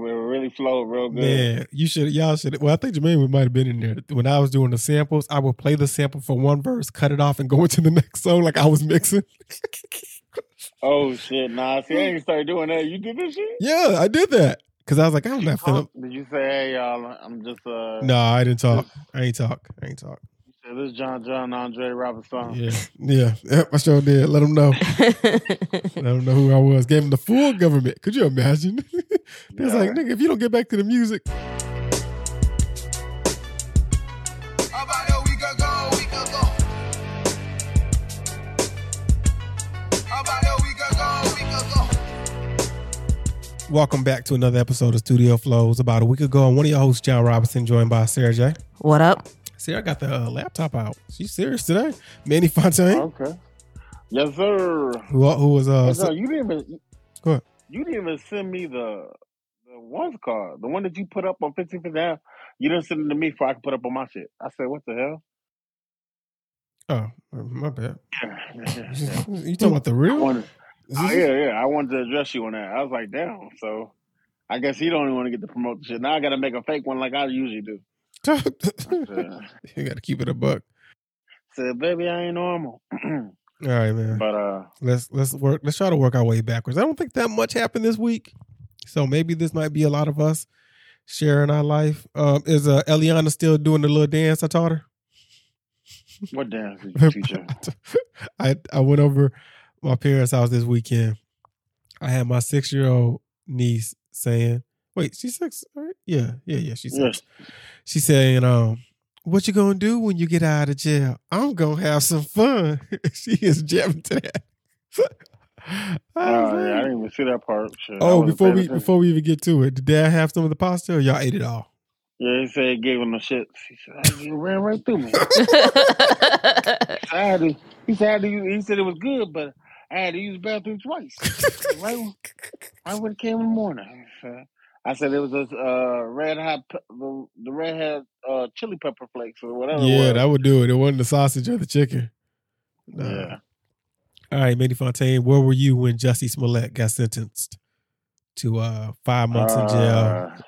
really flowed real good. Yeah, you should y'all should. Well, I think Jermaine might have been in there when I was doing the samples. I would play the sample for one verse, cut it off, and go into the next song like I was mixing. Oh shit! Nah, see, I ain't started doing that. You did this shit? yeah, I did that because I was like, I'm not feeling. Did you say, "Hey y'all, I'm just uh"? No, I didn't talk. I ain't talk. I ain't talk. You This is John John Andre Robinson. Yeah, yeah. Yep, I sure did. Let them know. Let them know who I was. Gave them the full government. Could you imagine? They was like, nigga, if you don't get back to the music, About a week ago, week ago. About a week ago, week ago. welcome back to another episode of Studio Flows. About a week ago, I'm one of your hosts, John Robinson, joined by Sarah J. What up? Sarah got the uh, laptop out. She's serious today. Manny Fontaine, Okay. Yes, sir. who, who was uh, Yes, sir. You didn't even. Go ahead. You didn't even send me the the one card, the one that you put up on 15 for down. You didn't send it to me before I could put up on my shit. I said, "What the hell?" oh, my bad. You talking about the real? wanted, oh, yeah, yeah. I wanted to address you on that. I was like, damn. So I guess he don't even want to get to promote the shit. Now I got to make a fake one like I usually do. You got to keep it a buck. Said, baby, I ain't normal. All right, man. but uh, let's let's work. Let's try to work our way backwards. I don't think that much happened this week, so maybe this might be a lot of us sharing our life. Um, is uh, Eliana still doing the little dance I taught her? what dance did you teach her? I I went over my parents' house this weekend. I had my six year old niece saying, "Wait, she's six? Right? Yeah, yeah, yeah. She's six. Yes. She's saying, um, what you gonna do when you get out of jail? I'm gonna have some fun. she is jamming to that. I uh, yeah, I didn't even see that part. Shit, oh, before we attention. before we even get to it, did Dad have some of the pasta? Or y'all ate it all. Yeah, he said he gave him the shit. He said, "Hey, you ran right through me. I had to, he said, to he said it was good, but I had to use the bathroom twice. right, when- right when it came in the morning. So I said it was a uh, red hot, pe- the, the red hot uh, chili pepper flakes or whatever. it yeah, was. that would do it. It wasn't the sausage or the chicken. Nah. yeah. All right, Manny Fontaine, where were you when Jussie Smollett got sentenced to uh five months in jail?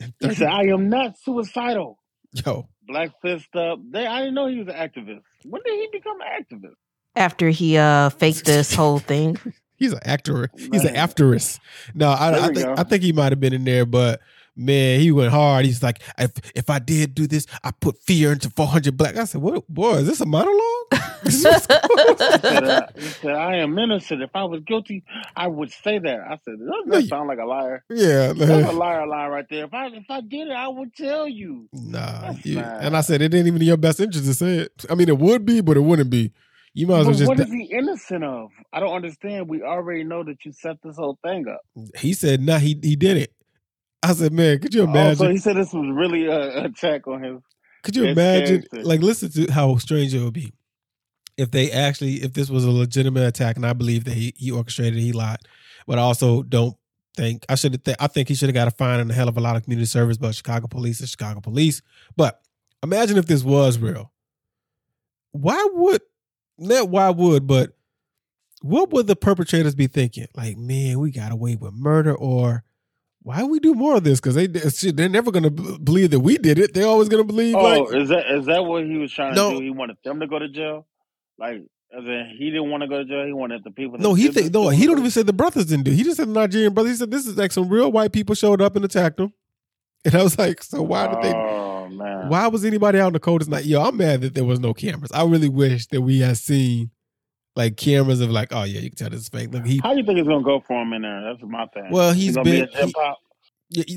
Uh, he said, I am not suicidal. Yo, Black fist up. They, I didn't know he was an activist. When did he become an activist? After he uh faked this whole thing. he's an actor. He's an afterist. No, I, I think go. I think he might have been in there, but man, he went hard. He's like, if if I did do this, I put fear into four hundred black. I said, what? Boy, is this a monologue? Is this what's He said, uh, he said, I am innocent. If I was guilty, I would say that. I said, doesn't that sound like a liar? yeah, That's a liar lie right there. If I if I did it, I would tell you. Nah, you- and I said it ain't even in your best interest to say it. I mean, it would be, but it wouldn't be. You might as well But just. what is he innocent of? I don't understand. We already know that you set this whole thing up. He said, "Nah, he he did it." I said, "Man, could you Oh, imagine? so he said this was really a attack on him. could you imagine? character. Like, listen to how strange it would be if they actually, if this was a legitimate attack, and I believe that he he orchestrated, it, he lied, but I also don't think I should have. Th- I think he should have got a fine and a hell of a lot of community service, but Chicago police is Chicago police. But imagine if this was real. Why would not? Why would? But what would the perpetrators be thinking? Like, man, we got away with murder, or why we do more of this? Because they they're never gonna believe that we did it. They're always gonna believe Oh, like is that is that what he was trying to do? He wanted them to go to jail, like as in he didn't want to go to jail. He wanted the people. No, he think no, he don't even say the brothers didn't do. He just said the Nigerian brothers. He said this is like some real white people showed up and attacked him. And I was like, so why did they? Oh Oh, man. Why was anybody out in the cold? It's like, yo, I'm mad that there was no cameras. I really wish that we had seen like cameras of like, oh yeah, you can tell this is fake. Look, he How do you think it's gonna go for him in there? That's my thing. Well, He he's gonna been- be in hip hop.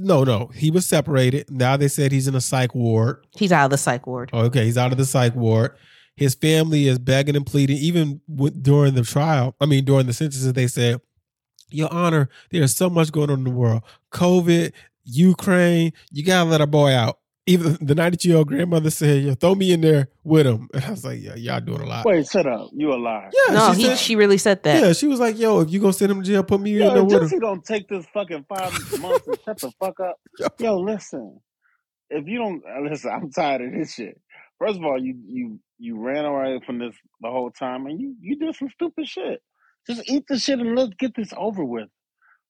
No, no, he was separated. Now they said he's in a psych ward. He's out of the psych ward. Oh, okay, he's out of the psych ward. His family is begging and pleading, even with, during the trial. I mean, during the sentences, they said, "Your Honor, there's so much going on in the world: COVID, Ukraine. You gotta let our boy out." Even the 92 year old grandmother said, "Yo, throw me in there with him." And I was like, "Yeah, y'all doing a lot." Wait, shut up. You a liar. yeah, No, she he, said, she really said that. yeah, she was like, "Yo, if you gonna send him to jail, put me in there Yo, with him." Jussie don't take this fucking five months and shut the fuck up. Yo, listen. If you don't uh, listen, I'm tired of this shit. First of all, you you you ran away from this the whole time, and you you did some stupid shit. Just eat the shit and let's get this over with.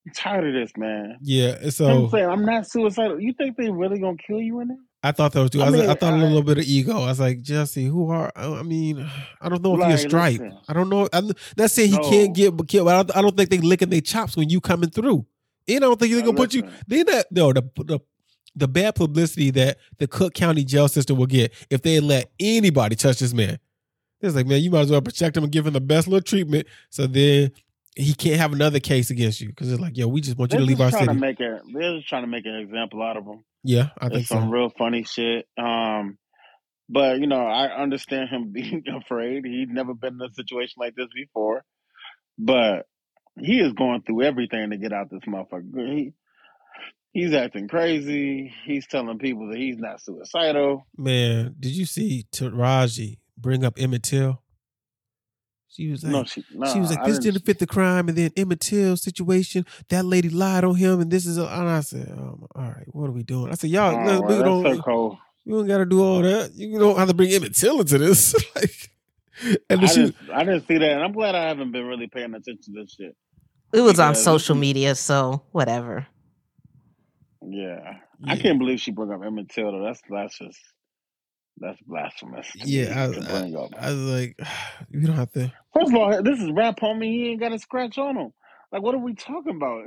I'm tired of this, man. Yeah. I'm saying I'm not suicidal. You think they really gonna kill you in there? I thought that was too. I, I was, I thought a I- little bit of ego. I was like, Jussie, who are? I mean, I don't know if you're Like, stripe. listen. I don't know. I'm not saying he No. can't get but killed. But I don't, I don't think they licking their chops when you coming through. And I don't think they're gonna put you. They that no the the the bad publicity that the Cook County jail system will get if they let anybody touch this man. It's like, man, you might as well protect him and give him the best little treatment, so then he can't have another case against you. Because it's like, yo, we just want you They're to leave our city. to make it. They're just trying to make an example out of him. Yeah, I think It's some so. real funny shit. Um, but you know, I understand him being afraid. He's never been in a situation like this before. But he is going through everything to get out this motherfucker. He he's acting crazy. He's telling people that he's not suicidal. Man, did you see Taraji bring up Emmett Till? She was like, no, she, no, she was like, I this didn't- didn't fit the crime, and then Emmett Till situation, that lady lied on him, and this is, a, and I said, oh, all right, what are we doing? I said, y'all, Oh, look, we don't, so cold. you don't got to do all that. You don't have to bring Emmett Till into this. like, and I she, didn't, I didn't see that, and I'm glad I haven't been really paying attention to this shit. It was on social media, so whatever. Yeah, I can't believe she brought up Emmett Till. though. That's that's just that's blasphemous. yeah, I, bring I. I was like, you don't have to. First of all, this is rap homie. He ain't got a scratch on him. Like, what are we talking about?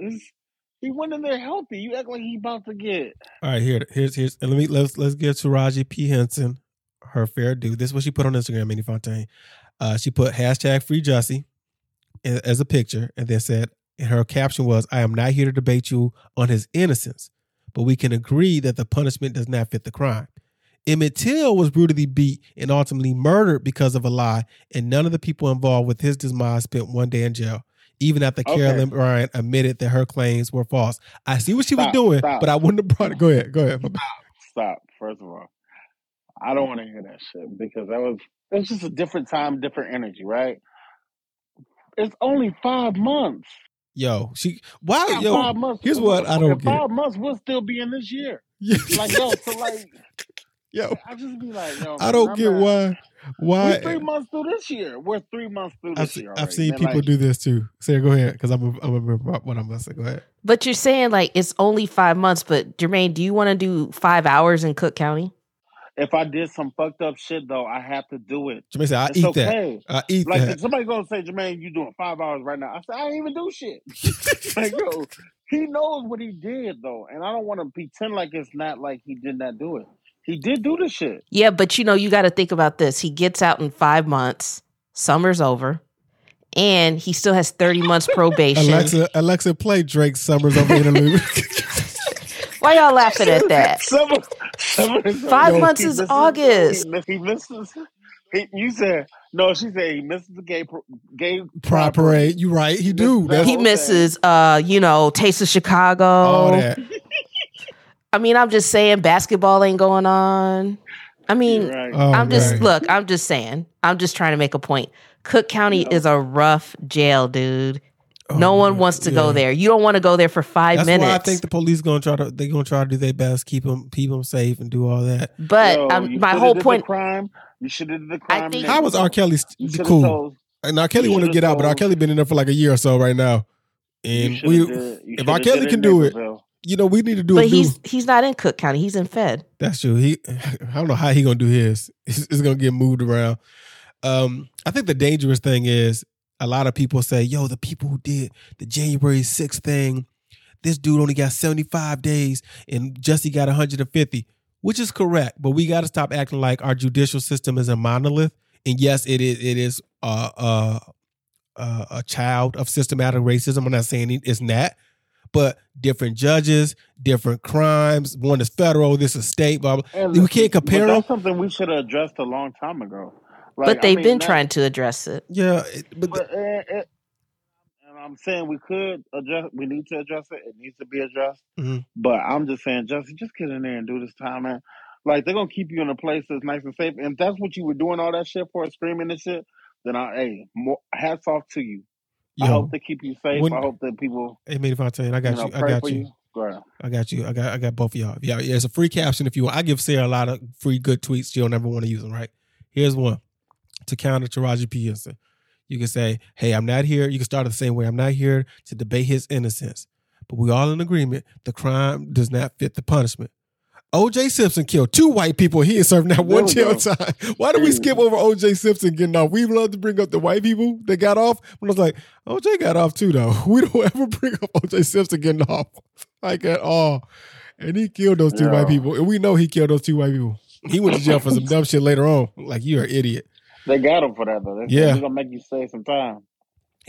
He went in there healthy? You act like he about to get. All right, here, here's here's and let me let's let's give to Taraji P Henson her fair due. This is what she put on Instagram, Minnie Fontaine. Uh, she put hashtag free Jussie as a picture, and then said, and her caption was, "I am not here to debate you on his innocence, but we can agree that the punishment does not fit the crime." Emmett Till was brutally beat and ultimately murdered because of a lie, and none of the people involved with his demise spent one day in jail. Even after Okay. Carolyn Bryant admitted that her claims were false. I see what she was doing, stop. but I wouldn't have brought it. Go ahead, go ahead. Stop. First of all, I don't want to hear that shit because that was it's just a different time, different energy, right? It's only five months. Yo, she why Yeah, yo five months. here's what I don't In get. Five months, we'll still be in this year. Like yo, so like, yo, I just be like, yo. I don't get why why We're three months through this year. We're three months through I've, this se- year. I've seen Man, people like, do this too. Sarah, go ahead because I'm a, I'm a remember what I'm gonna say. Go ahead. But you're saying like it's only five months, but Jermaine, do you want to do five hours in Cook County? If I did some fucked up shit though, I have to do it. Jermaine said, "I It's eat that. I eat Like that." if somebody gonna say, Jermaine, you doing five hours right now. I said, I didn't even do shit. like, yo, he knows what he did though. And I don't want to pretend like it's not like he did not do it. He did do the shit. Yeah, but you know, you got to think about this. He gets out in five months, summer's over, and he still has 30 months probation. Alexa, Alexa, play Drake Summers over interlude. Why y'all laughing at that? Summer, summer Five Yo, months he is misses- August. He, he misses. He, you said no. She said he misses the gay pro- gay Pride parade. You right? He do. That's He Okay. misses, uh, you know, Taste of Chicago. all that. I mean, I'm just saying, basketball ain't going on. I mean, right. Oh, I'm just right. look. I'm just saying. I'm just trying to make a point. Cook County Yeah. is a rough jail, dude. no one yeah, wants to yeah. go there. You don't want to go there for five That's minutes. why I think the police gonna try to they gonna try to do their best, keep them keep them safe and do all that. but Yo, um, my whole point. crime. You should have did the I think- How was R. Kelly st- cool? told- And R. Kelly want to shoulda get out, but R. Kelly been in there for like a year or so right now. And we, if R. Kelly can do it, Naperville. You know, we need to do But it. he's he's not in Cook County. He's in Fed. That's true. He, I don't know how he gonna do his. It's, it's gonna get moved around. Um, I think the dangerous thing is a lot of people say, "Yo, the people who did the January 6th thing, this dude only got seventy five days, and Jussie got one hundred and fifty, which is correct. But we got to stop acting like our judicial system is a monolith. And yes, it is. It is uh, uh, uh, a child of systematic racism. I'm not saying it's not, but different judges, different crimes. One is federal, this is state. Blah, blah. And We can't compare but That's them. something we should have addressed a long time ago. Like, but they've mean, been that- trying to address it. Yeah, it- but But, uh, it, and I'm saying we could address. We need to address it. It needs to be addressed. Mhm. But I'm just saying, Justin, just get in there and do this time, man. Like they're gonna keep you in a place that's nice and safe. And if that's what you were doing all that shit for, screaming and shit, then I, hey, more, hats off to you. I hope um, they keep you safe. when- I hope that people, hey, Manny Fontaine, I you got know, you. I got you. you. I got you. I got I got both of y'all. Yeah, yeah, it's a free caption if you want. I give Sarah a lot of free good tweets. She'll never want to use them, right? Here's one to counter Taraji P. Henson. You can say, hey, I'm not here. You can start it the same way. I'm not here to debate his innocence. but we all in agreement the crime does not fit the punishment. O.J. Simpson killed two white people. He ain't serving that one jail go. time. Why do we skip over O.J. Simpson getting off? We love to bring up the white people that got off. But I was like, O.J. got off too, though. We don't ever bring up O.J. Simpson getting off like at all. And he killed those two Yeah. white people. And we know he killed those two white people. He went to jail for some dumb shit later on. Like, you're an idiot. They got him for that though. They Yeah. yeah, gonna make you save some time.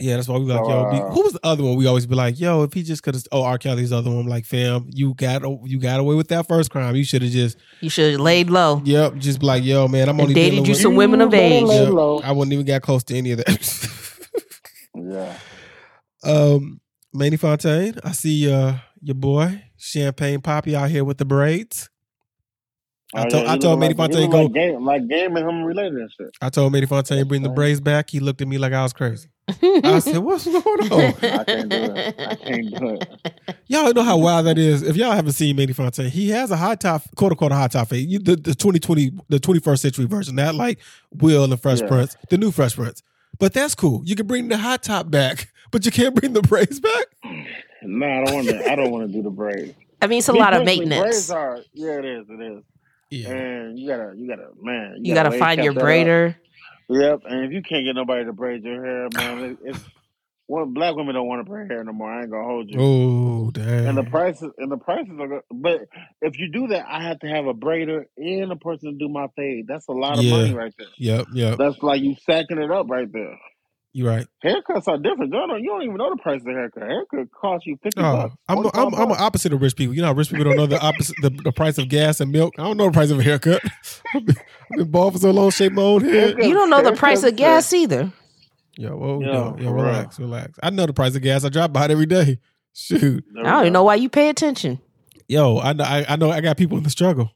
Yeah, that's why we like, So, yo. be- uh, who was the other one? We always be like, yo, if he just could have. Oh, R. Kelly's the other one. I'm like, fam, you got you got away with that first crime. You should have just, You should have laid low. yep, just be like, yo, man, I'm And only dated you with- some women of age. Yep. I wouldn't even got close to any of that. Yeah. um, Manny Fontaine, I see uh your boy Champagne Papi out here with the braids. Oh, I Oh, told yeah, I told look Manny like, Fontaine go. like game, like game and him related and shit. I told Manny Fontaine bring the braids back. He looked at me like I was crazy. I said, "What's going on?" I can't do it. I can't do it. Y'all know how wild that is. If y'all haven't seen Manny Fontaine, he has a high top, quote unquote, a high top fade. The, the 2020, the 21st century version, not like Will and the Fresh Yeah. Prince, the new Fresh Prince. But that's cool. You can bring the high top back, but you can't bring the braids back. No, I don't want to. I don't want to do the braids. I mean, it's a Me lot of maintenance. Braids are. Yeah, it is. It is. Yeah, And you gotta, you gotta, man. You got to lay find your that up. braider. Yep. And if you can't get nobody to braid your hair, man, it, it's. Well, black women don't want to braid hair no more. I ain't gonna hold you. Oh damn. And the prices and the prices are good. But if you do that, I have to have a braider and a person to do my fade. That's a lot of Yeah. money right there. Yep, yep. That's like you sacking it up right there. You're right. Haircuts are different. You don't, you don't even know the price of a haircut. Haircut cost you fifty Oh, bucks. I'm, 45 I'm I'm bucks. opposite of rich people. You know how rich people don't know the opposite the, the price of gas and milk. I don't know the price of a haircut. I've been, I've been bald for so long, shaped my own head. You don't know the price of haircuts, gas either. Yo, what we Yo, doing? Yo, for real. relax, relax. I know the price of gas. I drive by it every day. Shoot. There I don't even know why you pay attention. Yo, I know I, I know I got people in the struggle.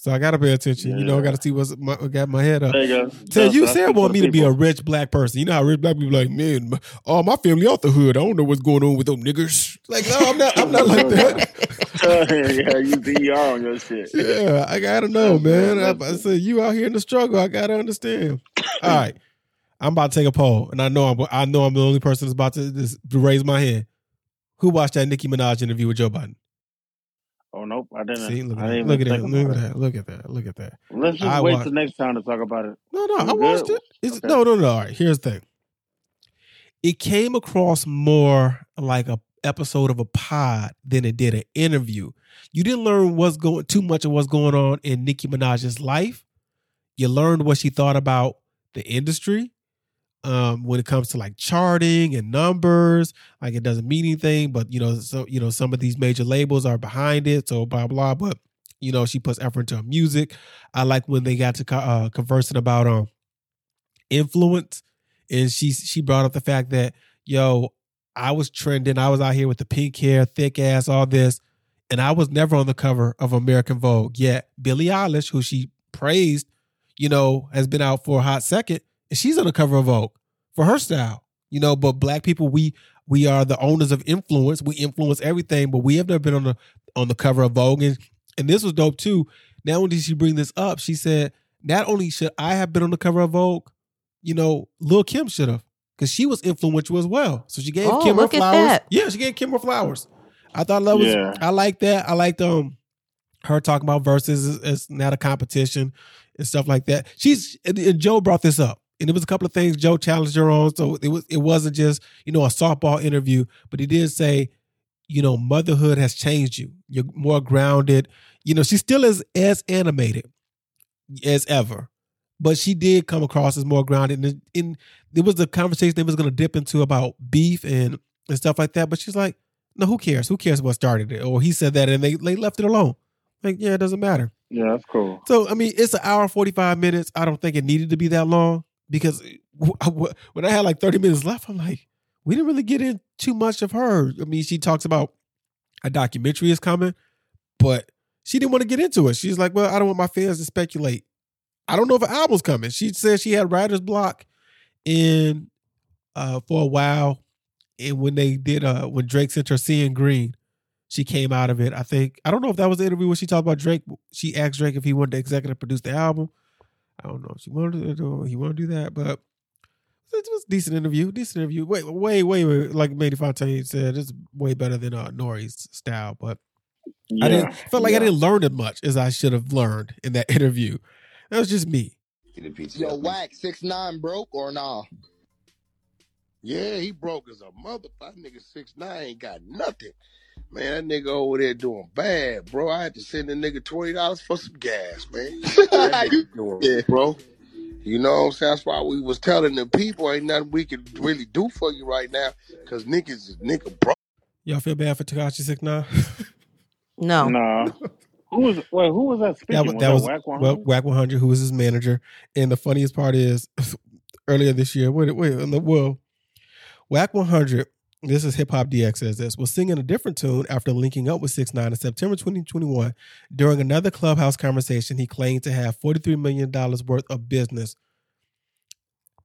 So I gotta pay attention. You know, I gotta see what's my, got my head up. There you go. Tell That's- you that's said want me to be a rich black person. You know how rich black people like, man, oh my family off the hood. I don't know what's going on with them niggers. Like, no, I'm not I'm not like that. yeah, you ER on your shit. Yeah, I gotta know, man. I, I said you out here in the struggle. I gotta understand. All right, I'm about to take a poll, and I know I'm I know I'm the only person that's about to, this, to raise my hand. Who watched that Nicki Minaj interview with Joe Budden? Oh nope, I didn't. See, look I at that. Look at that. Look at that. Look at that. Look at that. Let's just I wait watched- till next time to talk about it. No, no, I'm watched it. It's, Okay. No, no, no. All right, here's the thing. It came across more like a episode of a pod than it did an interview. You didn't learn what's going too much of what's going on in Nicki Minaj's life. You learned what she thought about the industry um, when it comes to like charting and numbers. Like it doesn't mean anything, but you know, so you know, some of these major labels are behind it, so blah blah. But you know, she puts effort into her music. I like when they got to uh, conversing about um influence, and she she brought up the fact that yo, I was trending. I was out here with the pink hair, thick ass, all this, and I was never on the cover of American Vogue. Yet Billie Eilish, who she praised, you know, has been out for a hot second, and she's on the cover of Vogue for her style. You know, but black people, we we are the owners of influence. We influence everything, but we have never been on the on the cover of Vogue. And and this was dope too. Now when did she bring this up? She said, not only should I have been on the cover of Vogue, you know, Lil Kim should have. Because she was influential as well. So she gave Oh, Kim her look at flowers. that. Yeah, she gave Kim her flowers. I thought that was Yeah. I like that. I liked um her talking about verses is, is not a competition and stuff like that. She's and, and Joe brought this up. And it was a couple of things Joe challenged her on. So it was it wasn't just, you know, a softball interview, but he did say, you know, motherhood has changed you. You're more grounded. You know, she still is as animated as ever. But she did come across as more grounded. And in there was a conversation they was gonna dip into about beef and, and stuff like that. But she's like, no, who cares? Who cares what started it? Or he said that and they, they left it alone. Like, yeah, it doesn't matter. Yeah, that's cool. So I mean, it's an hour forty five minutes. I don't think it needed to be that long because when I had like thirty minutes left, I'm like, we didn't really get in too much of her. I mean, she talks about a documentary is coming, but she didn't want to get into it. She's like, well, I don't want my fans to speculate. I don't know if an album's coming. She said she had writer's block in uh for a while, and when they did uh when Drake sent her seeing green, she came out of it. I think I don't know if that was the interview where she talked about Drake. She asked Drake if he wanted to executive produce the album. I don't know if she wanted to do he wanted to do that, but It was a decent interview. Decent interview. Wait, way, way, way like Manny Fontaine said, it's way better than uh, Nori's style. But Yeah, I didn't felt like I didn't learn as much as I should have learned in that interview. That was just me. Yo, whack six nine broke or nah? Yeah, he broke as a mother. That nigga six nine ain't got nothing. Man, that nigga over there doing bad, bro. I had to send the nigga twenty dollars for some gas, man. Doing, Yeah. bro. You know what I'm saying? That's why we was telling the people ain't nothing we can really do for you right now, cause niggas is nigga broke. Y'all feel bad for Tekashi Six Nine? No. No. Who was wait? Who was that speaking? That, wa- that was Wack well, 100? Wack 100, who was his manager. And the funniest part is, earlier this year, wait, wait, in the well, Wack 100, this is Hip Hop DX says this, was singing a different tune after linking up with 6 9 in September 2021. During another clubhouse conversation, he claimed to have $43 million worth of business.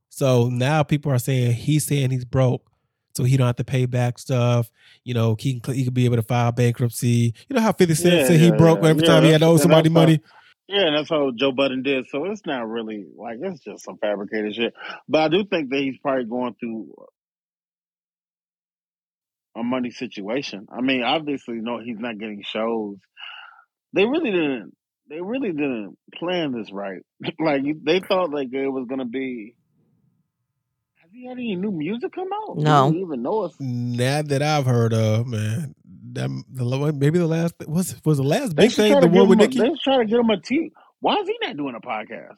So now people are saying he's saying he's broke. So he don't have to pay back stuff. You know, he can, he could be able to file bankruptcy. You know how 50 Cent Yeah, said he yeah, broke yeah. every time he had to owe somebody money. Yeah, and that's how Joe Budden did. So it's not really like it's just some fabricated shit. But I do think that he's probably going through a money situation. I mean, obviously, no, he's not getting shows. They really didn't. They really didn't plan this right. like they thought like it was gonna be. Has he had any new music come out? No. Do you even know if Not that I've heard of, man. That, the, maybe the last was was the last big thing the one with Nicki, they should try to get him a T. Why is he not doing a podcast?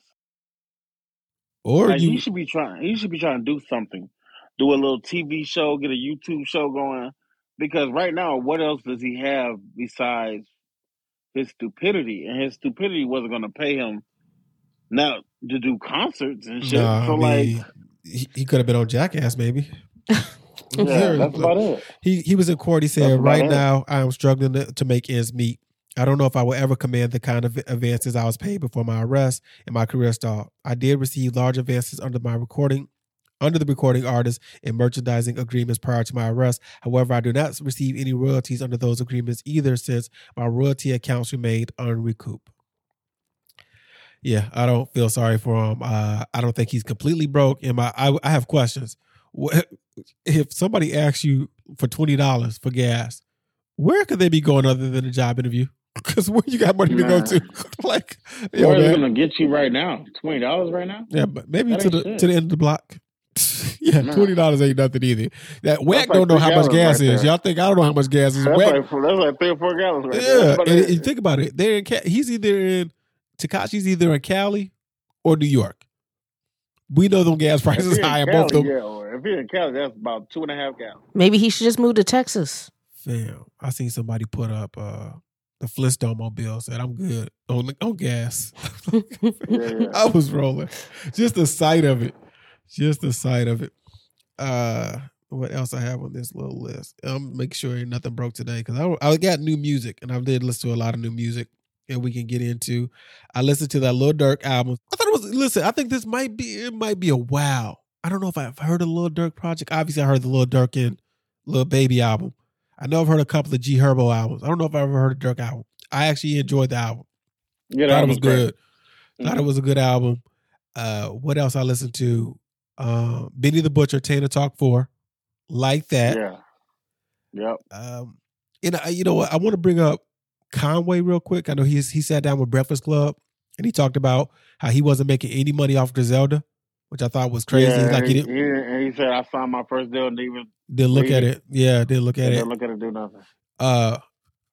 or Like he you? should be trying. He should be trying to do something, do a little TV show, get a YouTube show going. Because right now, what else does he have besides his stupidity? And his stupidity wasn't going to pay him now to do concerts and shit. Nah, so I mean, like, he, he could have been on Jackass, maybe. yeah, that's about it. He he was in court. He said, about "Right it. now, I am struggling to, to make ends meet. I don't know if I will ever command the kind of advances I was paid before my arrest and my career stalled. I did receive large advances under my recording." Under the recording artist and merchandising agreements prior to my arrest. However, I do not receive any royalties under those agreements either since my royalty accounts remained unrecouped. Yeah, I don't feel sorry for him. Uh, I don't think he's completely broke. And my, I, I have questions. What, if somebody asks you for twenty dollars for gas, where could they be going other than a job interview? Because where you got money to go to? like, yo, Where man. going to get you right now? Twenty dollars right now? yeah, but maybe That to the shit. to the end of the block. yeah, Nah. twenty dollars ain't nothing either. That whack like don't know how much gas right is. there. Y'all think I don't know how much gas is. That's Whack, like that's like three or four gallons right yeah, That's and, and think about it. They're in. He's either in Tekashi's either in Cali or New York. We know them gas prices he in high in both of them. yeah, or if he in Cali, that's about two and a half gallons. Maybe he should just move to Texas. Fam, I seen somebody put up uh the Flintstone mobile said I'm good on on gas. Yeah, yeah. I was rolling. Just the sight of it. Just the sight of it. Uh what else I have on this little list? I'm make sure nothing broke today because I I got new music and I did listen to a lot of new music and we can get into. I listened to that Lil Durk album. I thought it was listen. I think this might be it might be a wow. I don't know if I've heard the Lil Durk project. Obviously, I heard the Lil Durk and Lil Baby album. I know I've heard a couple of G Herbo albums. I don't know if I ever heard a Durk album. I actually enjoyed the album. Yeah, Thought that it was great. good. Thought it Mhm. was a good album. Uh, what else I listened to? Uh, Benny the Butcher, Tana Talk Four, like that. Yeah. Yep. Um, and I, you know what? I want to bring up Conway real quick. I know he's he sat down with Breakfast Club and he talked about how he wasn't making any money off Griselda, which I thought was crazy. Yeah, like he he, didn't, he, and he said I signed my first deal and even didn't look at it. it. Yeah, didn't look at and it. didn't look at it do nothing. uh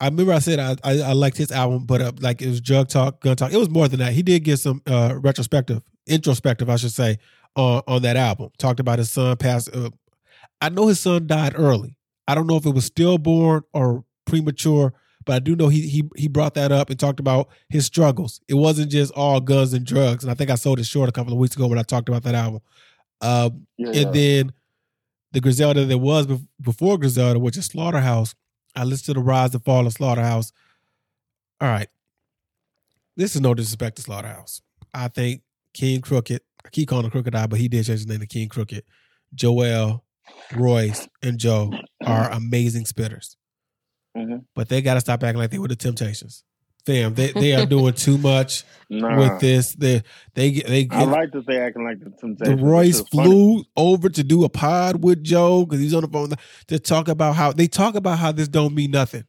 I remember I said I, I I liked his album, but uh, like it was drug talk, gun talk. It was more than that. He did get some uh retrospective, introspective, I should say, on on that album. Talked about his son passed. Uh, I know his son died early. I don't know if it was stillborn or premature, but I do know he he he brought that up and talked about his struggles. It wasn't just all guns and drugs. And I think I sold it short a couple of weeks ago when I talked about that album. Um, Yeah. and then the Griselda that was before Griselda, which is Slaughterhouse. I listened to the Rise and Fall of Slaughterhouse. All right. This is no disrespect to Slaughterhouse. I think King Crooked, I keep calling him Crocodile, but he did change his name to King Crooked. Joell, Royce, and Joe are amazing spitters. Mhm. But they got to stop acting like they were the Temptations. fam, they they are doing too much Nah, with this. They they get I like that they acting like the the Temptations. Royce This is funny. flew over to do a pod with Joe because he's on the phone to talk about how they talk about how this don't mean nothing.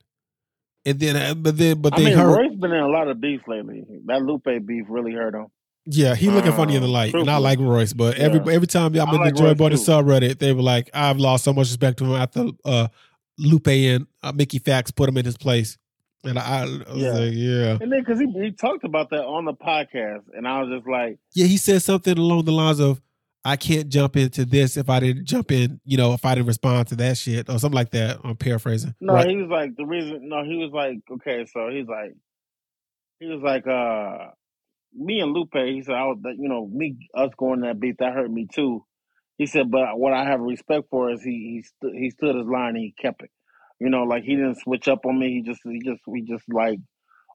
And then, uh, but then, but I they mean, hurt. Royce been in a lot of beef lately. That Lupe beef really hurt him. Yeah, he looking funny in the Um, light, and I like Royce. But every Yeah. every time I'm in like the Joy too. subreddit, they were like, "I've lost so much respect to him after uh, Lupe and uh, Mickey Factz put him in his place." And I, I was Yeah. like, "Yeah, And then because he, he talked about that on the podcast, and I was just like, yeah." He said something along the lines of, "I can't jump into this if I didn't jump in, you know, if I didn't respond to that shit or something like that." I'm paraphrasing. no, Right. he was like the reason. No, he was like, okay, so he's like, he was like, uh, me and Lupe. He said, I was, you know, me us going that beat that hurt me too. He said, but what I have respect for is he he st- he stood his line and he kept it. You know, like he didn't switch up on me. He just he just he just like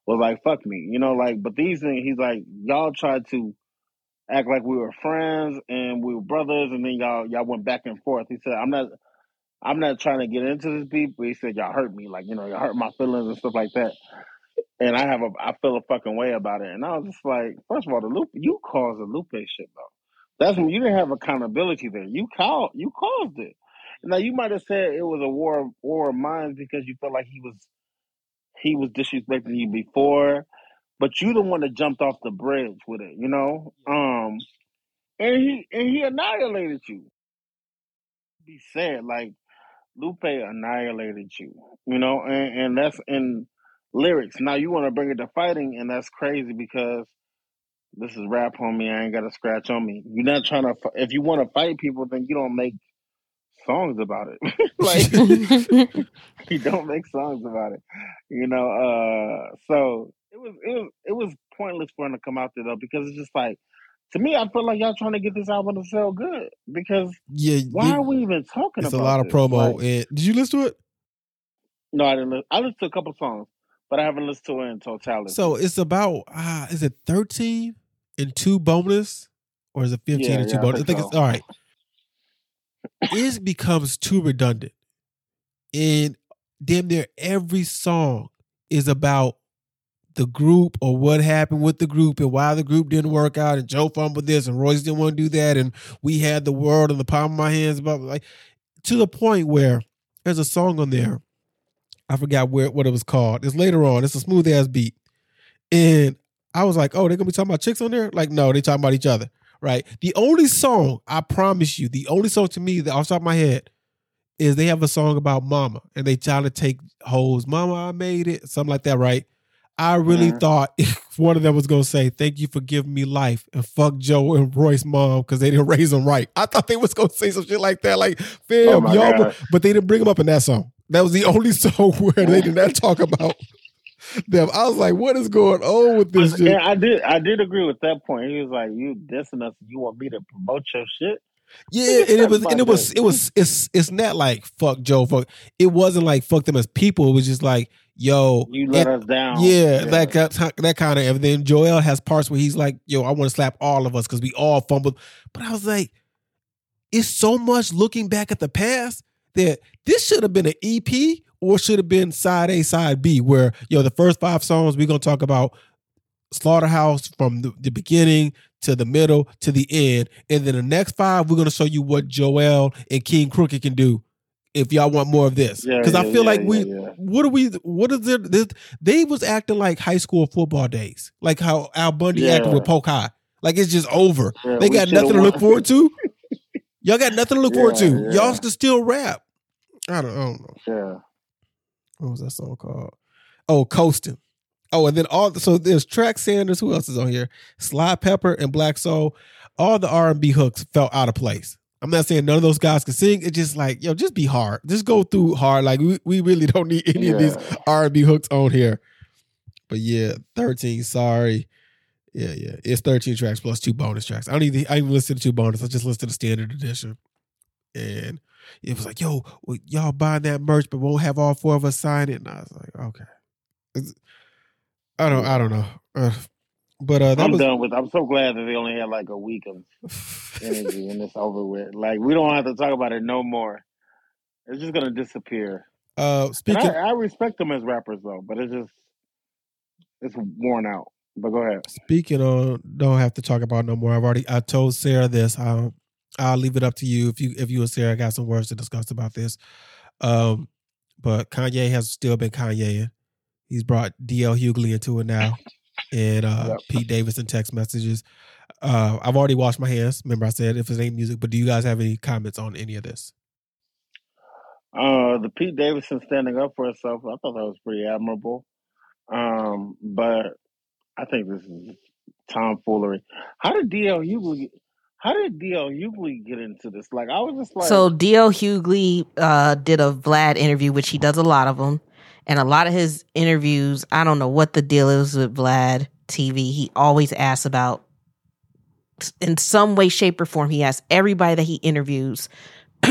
was like fuck me. You know, like but these things he's like y'all tried to act like we were friends and we were brothers, and then y'all y'all went back and forth. He said, I'm not I'm not trying to get into this beef, but he said y'all hurt me, like you know, y'all hurt my feelings and stuff like that. And I have a I feel a fucking way about it. And I was just like, first of all, the Lupe you caused the Lupe shit though. That's when you didn't have accountability there. You called you caused it. Now you might have said it was a war of war of minds because you felt like he was he was disrespecting you before, but you the one that jumped off the bridge with it, you know? Um and he and he annihilated you. Be said, like Lupe annihilated you, you know, and, and that's in lyrics. Now you want to bring it to fighting, and that's crazy because this is rap, homie. I ain't got a scratch on me. You're not trying to. If you want to fight people, then you don't make songs about it. like you don't make songs about it, you know. Uh, so it was it was it was pointless for him to come out there though because it's just like. To me, I feel like y'all trying to get this album to sell good because Yeah, why you- are we even talking it's a lot of this? promo. Like- and did you listen to it? no, I didn't. Listen. I listened to a couple songs, but I haven't listened to it in totality. So it's about ah, is it thirteen and two bonus, or is it fifteen Yeah, and two yeah, I bonus? I think think it's all right. It becomes too redundant, and damn near every song is about the group or what happened with the group and why the group didn't work out and Joe fumbled this and Royce didn't want to do that and we had the world in the palm of my hands but like to the point where there's a song on there I forgot where what it was called. It's later on. It's a smooth ass beat. And I was like, oh, they're gonna be talking about chicks on there? Like, no, they talking about each other. Right. The only song, I promise you, the only song to me that off the top of my head is they have a song about mama and they trying to take hoes, mama, I made it, something like that, right? I really Mhm. thought one of them was gonna say, Thank you for giving me life and fuck Joe and Roy's mom because they didn't raise them right. I thought they was gonna say some shit like that. Like, fam, Oh y'all but they didn't bring them up in that song. That was the only song where they did not talk about them. I was like, what is going on with this? Yeah, I did. I did agree with that point. He was like, "You dissing us? You want me to promote your shit?" Yeah, and it was and it was it was it's it's not like fuck Joe, fuck. It wasn't like fuck them as people. It was just like, yo, You let it- us down. yeah, that that that kind of. And then Joell has parts where he's like, "Yo, I want to slap all of us because we all fumbled." But I was like, it's so much looking back at the past that this should have been an EP or should have been side A, side B, where you know the first five songs we're gonna talk about Slaughterhouse from the, the beginning to the middle to the end, and then the next five we're gonna show you what Joell and King Crooked can do. If y'all want more of this, Yeah, because I feel yeah, like we, yeah, yeah. what are we, what is it? This, they was acting like high school football days, like how Al Bundy acted with Polk High. Like it's just over. Yeah, they got nothing to look forward to. Y'all got nothing to look forward to. Yeah, yeah. Y'all can still rap. I don't, I don't know. Yeah, What was that song called? Oh, Coasting. Oh, and then all so there's Track Sanders. Who else is on here? Sly Pyper and Black Soul. All the R and B hooks felt out of place. I'm not saying none of those guys can sing. It's just like yo, just be hard. Just go through hard. Like we, we really don't need any of these R and B hooks on here. But yeah, 13. Sorry. Yeah, yeah. It's 13 tracks plus two bonus tracks. I don't even I even listen to two bonus. I just listened to the standard edition. And it was like, yo, well, y'all buying that merch, but won't have all four of us sign it. And I was like, okay. It's- I don't I don't know. Uh, but uh that I'm was done with. I'm so glad that they only had like a week of energy and it's over with. Like we don't have to talk about it no more. It's just gonna disappear. uh speaking I, I respect them as rappers though, but it's just it's worn out. But go ahead. Speaking on, don't have to talk about no more. I've already I told Sarah this. I'll I'll leave it up to you if you if you and Sarah got some words to discuss about this. Um, but Kanye has still been Kanye. He's brought DL Hughley into it now, and uh, Yep. Pete Davidson text messages. Uh, I've already washed my hands. Remember, I said if it ain't music. But do you guys have any comments on any of this? Uh, the Pete Davidson standing up for herself, I thought that was pretty admirable. Um, but I think this is tomfoolery. How did DL Hughley? How did DL Hughley get into this? Like, I was just like, So D.L. Hughley uh, did a Vlad interview, which he does a lot of them, and a lot of his interviews. I don't know what the deal is with Vlad TV. He always asks about, in some way, shape, or form. He asks everybody that he interviews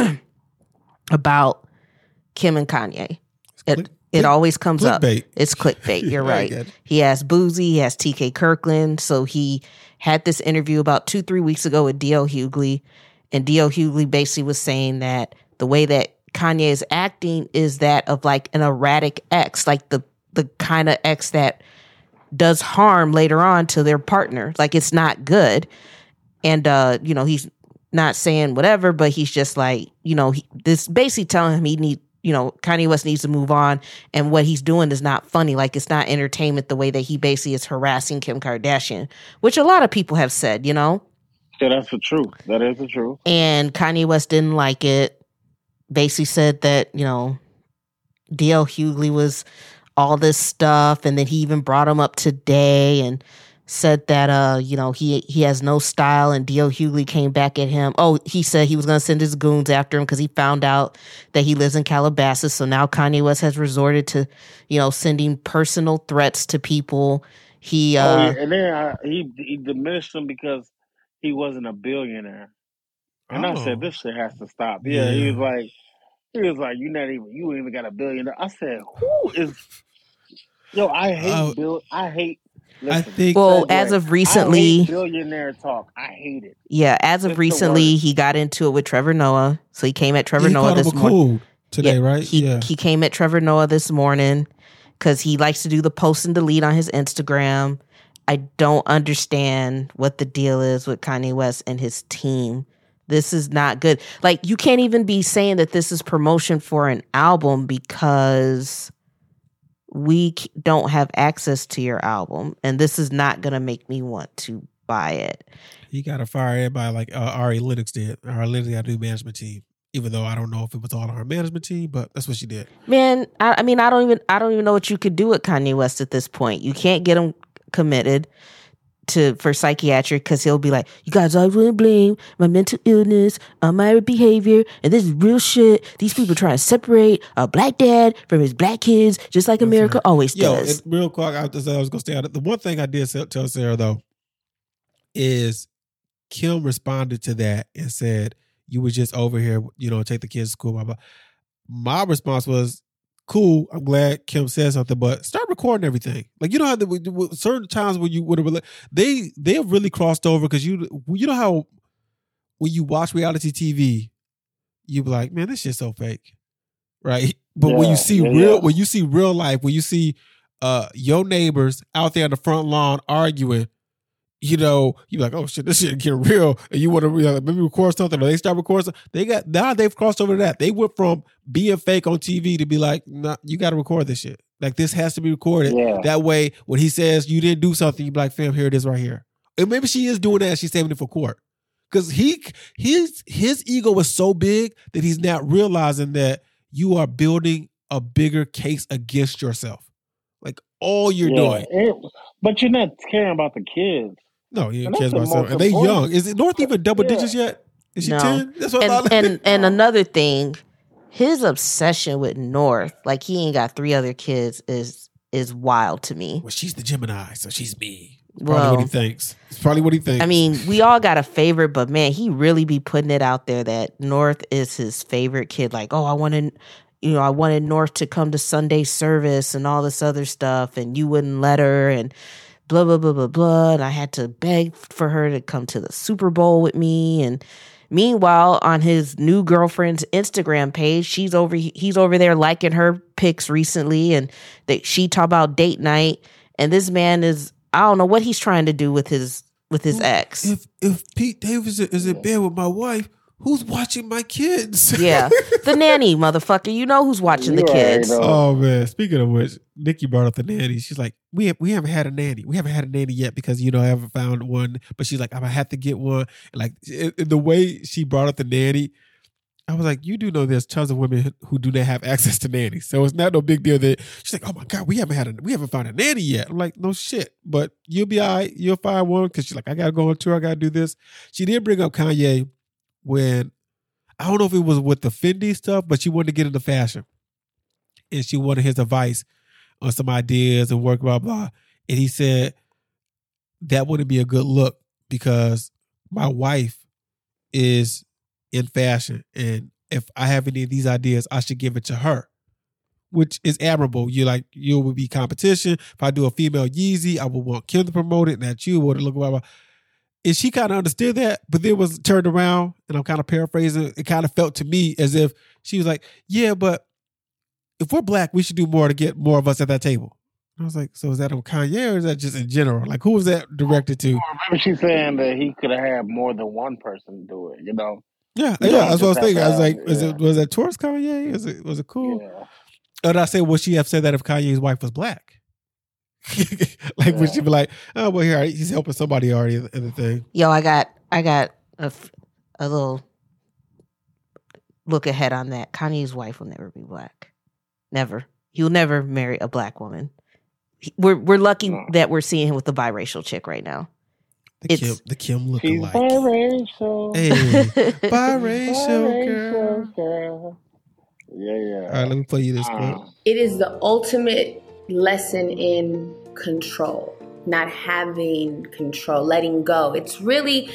about Kim and Kanye. It Click- it always comes up. clickbait. It's clickbait. You're right. He has Boosie, he has TK Kirkland. So he had this interview about two, three weeks ago with D.L. Hughley. And D.L. Hughley basically was saying that the way that Kanye is acting is that of like an erratic ex, like the the kind of ex that does harm later on to their partner. Like it's not good. And uh, you know, he's not saying whatever, but he's just like, you know, he, this basically telling him he need, you know, Kanye West needs to move on, and what he's doing is not funny. Like it's not entertainment the way that he basically is harassing Kim Kardashian, which a lot of people have said, you know. yeah, that's the truth. That is the truth. And Kanye West didn't like it. Basically said that, you know, DL Hughley was all this stuff. And then he even brought him up today and said that uh, you know, he he has no style and DL Hughley came back at him. Oh, he said he was gonna send his goons after him because he found out that he lives in Calabasas. So now Kanye West has resorted to, you know, sending personal threats to people. He oh, uh yeah. and then I, he he diminished him because he wasn't a billionaire. And I said, Oh. this shit has to stop. Yeah, he was like, he was like, you not even, you ain't even got a billionaire. I said, who is? Yo, I hate Oh. bill. I hate. I think well, segue. as of recently, billionaire talk. I hate it. Yeah, as of It's recently, he got into it with Trevor Noah. So he came at Trevor he Noah this morning. cool today, Yeah, right? He yeah. he came at Trevor Noah this morning because he likes to do the post and delete on his Instagram. I don't understand what the deal is with Kanye West and his team. This is not good. Like you can't even be saying that this is promotion for an album because we don't have access to your album and this is not going to make me want to buy it. He got to fire everybody like uh, Ari Lennox did. Ari Lennox got a new management team. Even though I don't know if it was all on her management team, but that's what she did. Man, I, I mean, I don't even, I don't even know what you could do with Kanye West at this point. You can't get him committed to for psychiatric because he'll be like, "You guys always want to blame my mental illness on my behavior, and this is real shit. These people trying to separate a black dad from his black kids, just like America always Yo, does." real quick, I was, I was gonna say. The one thing I did tell Sarah though is Kim responded to that and said, "You were just over here, you know, take the kids to school." Blah blah. My response was, "Cool. I'm glad Kim said something, but start recording everything. Like you know how the, certain times when you would have they they have really crossed over because you you know how when you watch reality TV, you be like, man, this shit's so fake, right? But when you see yeah, real, yeah. when you see real life, when you see uh your neighbors out there on the front lawn arguing, you know, you like, oh shit, this shit getting real, and you want to uh, maybe record something, or they start recording. Something. They got now they've crossed over to that. They went from being fake on TV to be like, nah, you got to record this shit. Like this has to be recorded. Yeah. That way, when he says you didn't do something, you be like, fam, here it is right here. And maybe she is doing that. She's saving it for court. Because he his his ego is so big that he's not realizing that you are building a bigger case against yourself. Like all you're Yeah, doing. it- but you're not caring about the kids. No, he And cares that's about something. most And they young. Is it North even double Yeah. digits yet? Is she No. 10? That's what I and thought. and and another thing, his obsession with North, like he ain't got three other kids, is is wild to me. well, she's the Gemini, so she's me. It's probably what he thinks. It's probably what he thinks. I mean, we all got a favorite, but man, he really be putting it out there that North is his favorite kid. Like, oh, I wanted, you know, I wanted North to come to Sunday service and all this other stuff, and you wouldn't let her, and blah blah blah blah blah. And I had to beg for her to come to the Super Bowl with me. And meanwhile, on his new girlfriend's Instagram page, she's over, he's over there liking her pics recently, and that she talk about date night. and this man is I don't know what he's trying to do with his with his ex. If if Pete Davidson is in bed with my wife, who's watching my kids? yeah, the nanny, motherfucker. You know who's watching the You already kids. Oh man! Speaking of which, Nicki brought up the nanny. She's like, "We have, we haven't had a nanny. We haven't had a nanny yet because you know I haven't found one." But she's like, "I'm gonna have to get one." And like in, in the way she brought up the nanny, I was like, "You do know there's tons of women who do not have access to nannies, so it's not no big deal." That she's like, "Oh my god, we haven't had a we haven't found a nanny yet." I'm like, "No shit," but you'll be all right. You'll find one because she's like, "I gotta go on tour. I gotta do this." She did bring up Kanye when I don't know if it was with the Fendi stuff, but she wanted to get into fashion and she wanted his advice on some ideas and work, blah, blah. And he said that wouldn't be a good look because my wife is in fashion. And if I have any of these ideas, I should give it to her, which is admirable. You like, you would be competition. If I do a female Yeezy, I would want Kim to promote it, and that you would look, blah, blah. And she kind of understood that, but then was turned around, and I'm kind of paraphrasing. It kind of felt to me as if she was like, "Yeah, but if we're black, we should do more to get more of us at that table." I was like, "So is that on Kanye or is that just in general? Like, who was that directed to?" Or maybe she's saying that he could have had more than one person do it. You know? Yeah, You yeah, that's what I was thinking. I was like, "Is it was that towards Kanye? Is it was it cool?" Yeah. Or did I say, would she have said that if Kanye's wife was black? like, would she be like, "Oh, well, here he's helping somebody already in the thing." Yo, I got I got a, f- a little look ahead on that. Kanye's wife will never be black. Never. He'll never marry a black woman. We're we're lucky No. that we're seeing him with a biracial chick right now. The It's- Kim, the Kim look alike. biracial. Hey, biracial girl. Biracial girl. Yeah, yeah. All right, let me play you this Uh, clip. It is the ultimate lesson in control, not having control, letting go. It's really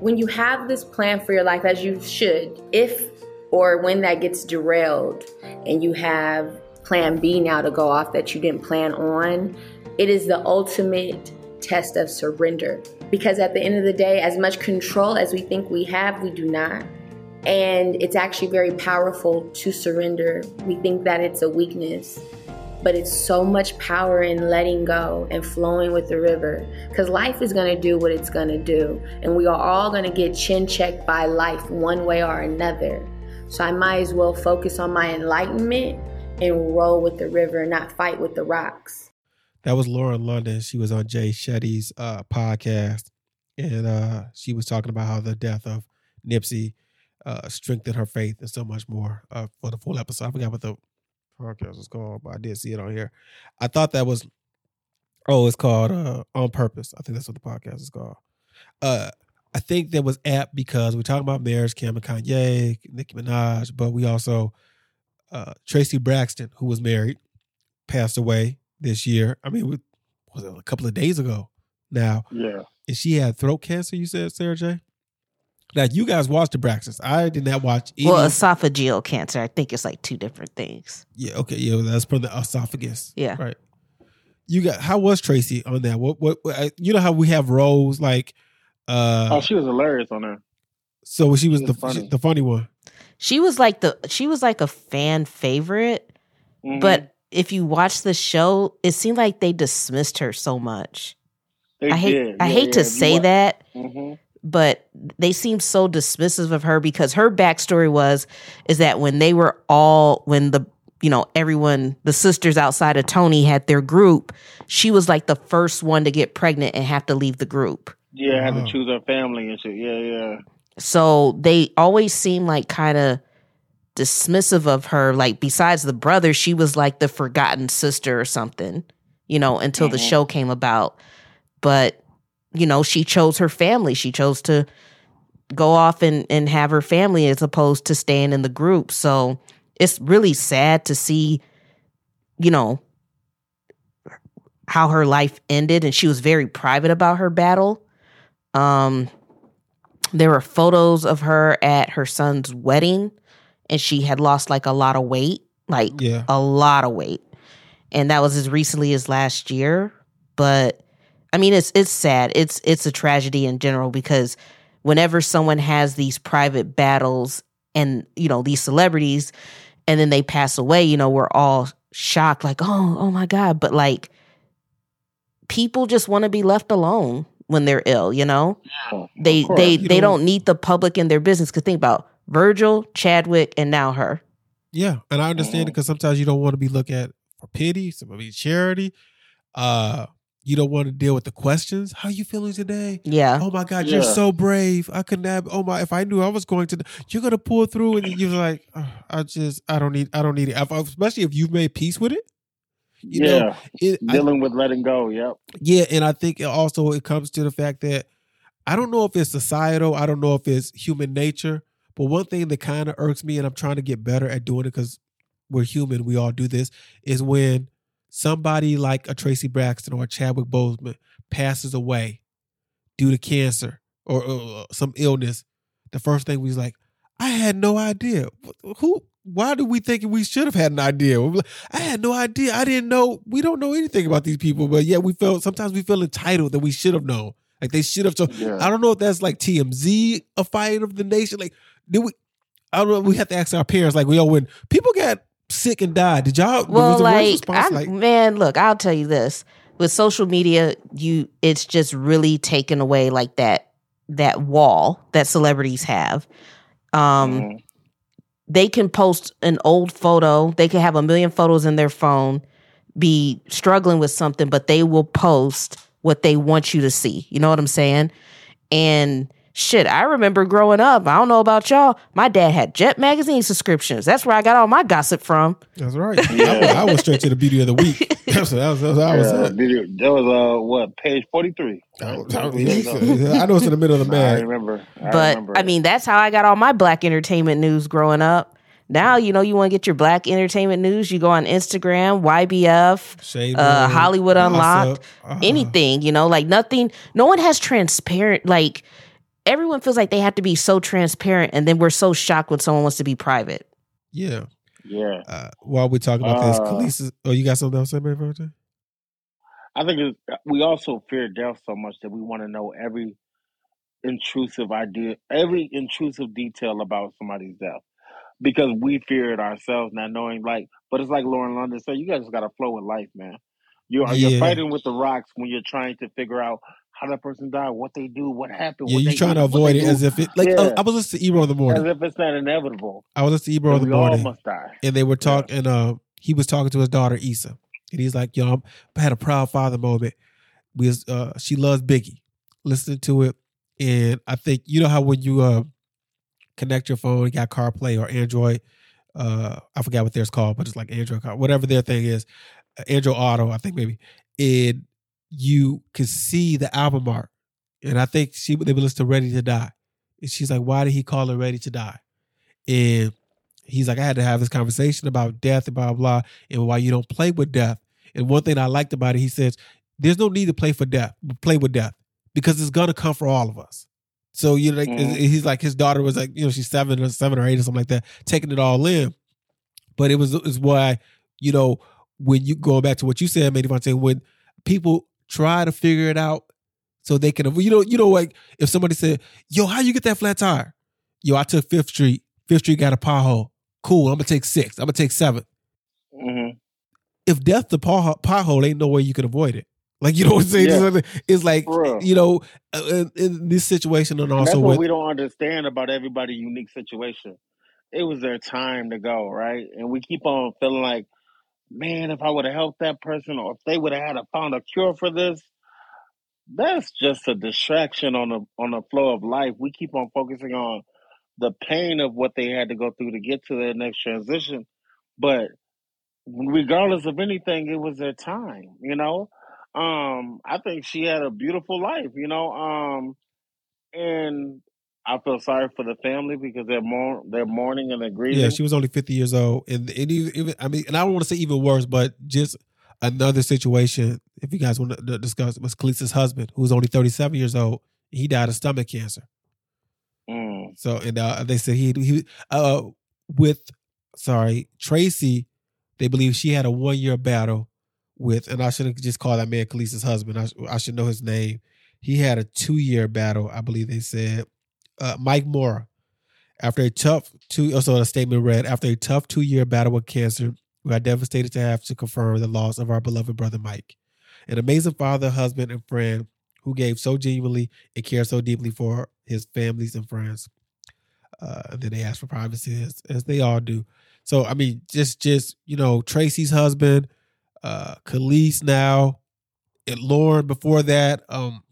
when you have this plan for your life, as you should, if or when that gets derailed and you have plan B now to go off that you didn't plan on, it is the ultimate test of surrender. Because at the end of the day, as much control as we think we have, we do not. And it's actually very powerful to surrender. We think that it's a weakness, but it's so much power in letting go and flowing with the river. Because life is going to do what it's going to do. And we are all going to get chin checked by life one way or another. So I might as well focus on my enlightenment and roll with the river, not fight with the rocks. That was Lauren London. She was on Jay Shetty's uh, podcast, and uh, she was talking about how the death of Nipsey uh, strengthened her faith and so much more. Uh, for the full episode, I forgot what the podcast was called, but I did see it on here. I thought that was oh, it's called uh, On Purpose. I think that's what the podcast is called. Uh, I think that was apt because we're talking about marriage, Kim and Kanye, Nicki Minaj, but we also uh, Traci Braxton, who was married, passed away this year. I mean, it was it a couple of days ago now, yeah. and she had throat cancer. You said, Sarah J. Now you guys watched the Braxtons. I did not watch any. well, esophageal cancer. I think it's like two different things. yeah, okay, yeah, that's from the esophagus. Yeah. right. You got how was Traci on that? What what, what I- you know how we have roles like. uh Oh, she was hilarious on there. So she was she the was funny. the funny one. She was like the she was like a fan favorite, Mhm. but if you watch the show, it seemed like they dismissed her so much. They I hate did. I Yeah, hate yeah, to if say wa- that, Mhm. But they seemed so dismissive of her because her backstory was is that when they were all when the you know everyone the sisters outside of Tony had their group, she was like the first one to get pregnant and have to leave the group. Yeah, I had Wow. to choose her family and shit. Yeah, yeah. So they always seem like kind of dismissive of her. Like besides the brother, she was like the forgotten sister or something, you know, until the Mhm. show came about. But, you know, she chose her family. She chose to go off and, and have her family as opposed to staying in the group. So it's really sad to see, you know, how her life ended. And she was very private about her battle. Um, there were photos of her at her son's wedding, and she had lost like a lot of weight, like Yeah. a lot of weight. And that was as recently as last year. But I mean, it's it's sad. It's it's a tragedy in general because whenever someone has these private battles and you know these celebrities, and then they pass away, you know, we're all shocked, like, oh, oh my god. But like, people just want to be left alone when they're ill. You know, Yeah, they course. they You they don't- don't need the public in their business. Cause think about Virgil, Chadwick, and now her. Yeah, and I understand it because sometimes you don't want to be looked at for pity, some of it charity. Uh, you don't want to deal with the questions. How are you feeling today? Yeah, Oh my God, you're so brave. I could not. Oh my, if I knew I was going to, you're gonna pull through, and you're like, "Ugh, I just, I don't need, I don't need it. Especially if you've made peace with it. You yeah, know, it, I- dealing with letting go. Yep. yeah, and I think it also it comes to the fact that I don't know if it's societal, I don't know if it's human nature, but one thing that kind of irks me, and I'm trying to get better at doing it because we're human, we all do this, is when somebody like a Traci Braxton or a Chadwick Boseman passes away due to cancer or, or some illness. The first thing we was like, I had no idea. Who? Why do we think we should have had an idea? I had no idea. I didn't know. We don't know anything about these people, but yet we feel sometimes we feel entitled that we should have known. Like they should have. So Yeah. I don't know if that's like TMZ, a fight of the nation. Like, did we? I don't know. We have to ask our parents. Like, yo, when people got sick and died, did y'all? well, was the worst like, response, I, like, man, look, I'll tell you this: with social media, you it's just really taken away like that that wall that celebrities have. Um, Mhm. they can post an old photo. They can have a million photos in their phone, be struggling with something, but they will post what they want you to see. You know what I'm saying? And shit, I remember growing up. I don't know about y'all. My dad had Jet magazine subscriptions. That's where I got all my gossip from. that's right. I, Yeah. went, I went straight to the beauty of the week. That's what, that was, that was, I was Yeah, at. that was uh what page forty three. I, I, I, I know it's in the middle of the bag. I remember. I but remember. I mean, that's how I got all my black entertainment news growing up. Now, you know, you want to get your black entertainment news, you go on Instagram, YBF, Shade uh, Hollywood Unlocked, uh, anything, you know, like nothing, no one has transparent, like everyone feels like they have to be so transparent. And then we're so shocked when someone wants to be private. Yeah. yeah, Uh, while we talk about this, Uh, Khalees, oh, you got something else to say, man? Virgil? I think it's, we also fear death so much that we want to know every intrusive idea, every intrusive detail about somebody's death, because we fear it ourselves, not knowing. Like, but it's like Lauren London said, you guys just got to flow with life, man. You are Yeah. you're fighting with the rocks when you're trying to figure out how that person died, what they do, what happened. Yeah, you're trying eat, to avoid it do, as if it, like, uh, I was listening to Ebro in the morning. as if it's not inevitable. I was listening to Ebro in the we all morning. must die. and they were talking. Uh, he was talking to his daughter Issa, and he's like, "Yo, I'm- I had a proud father moment. We was, uh, she loves Biggie. Listening to it, and I think you know how when you uh connect your phone, you got CarPlay or Android. Uh, I forgot what theirs called, but it's like Android Car, whatever their thing is, uh, Android Auto, I think maybe. And you could see the album art, and I think she they would listen to Ready to Die, and she's like, "Why did he call it Ready to Die?" And he's like, I had to have this conversation about death and blah, blah, blah, and why you don't play with death. And one thing I liked about it, he says, there's no need to play for death, play with death, because it's gonna come for all of us. So you know, like, Mhm. he's like his daughter was like, you know, she's seven or seven or eight or something like that, taking it all in. But it was is why, you know, when you go back to what you said, Manny Fontaine, when people try to figure it out so they can you know, you know, like if somebody said, Yo, how you get that flat tire? Yo, I took Fifth Street. Fifth Street got a pothole. Cool. I'm gonna take six. I'm gonna take seven. hmm If death the pothole, ain't no way you can avoid it. Like you know what I'm saying? Yeah. It's like you know, uh, in, in this situation, and And also that's what with we don't understand about everybody's unique situation. It was their time to go, right? And we keep on feeling like, man, if I would have helped that person, or if they would have had a found a cure for this, that's just a distraction on the on the flow of life. We keep on focusing on the pain of what they had to go through to get to their next transition, but regardless of anything, it was their time. You know, um, I think she had a beautiful life. You know, um, and I feel sorry for the family because they're more they're mourning and they're grieving. yeah, she was only 50 years old, and and even, even I mean, and I don't want to say even worse, but just another situation. If you guys want to discuss, was Kelis's husband, who was only 37 years old. He died of stomach cancer. Mm, So and uh, they said he he uh with sorry Traci, they believe she had a one year battle with, and I shouldn't just call that man Kelis's husband. I, I should know his name. He had a two year battle, I believe they said. Uh, Mike Mora. after a tough two, also a statement read after a tough two year battle with cancer, we are devastated to have to confirm the loss of our beloved brother Mike. an amazing father, husband, and friend who gave so genuinely and cared so deeply for his families and friends. Uh, and then they asked for privacy, as, as they all do. So, I mean, just, just you know, Traci's husband, uh, Kelis now, and Lauren before that, um,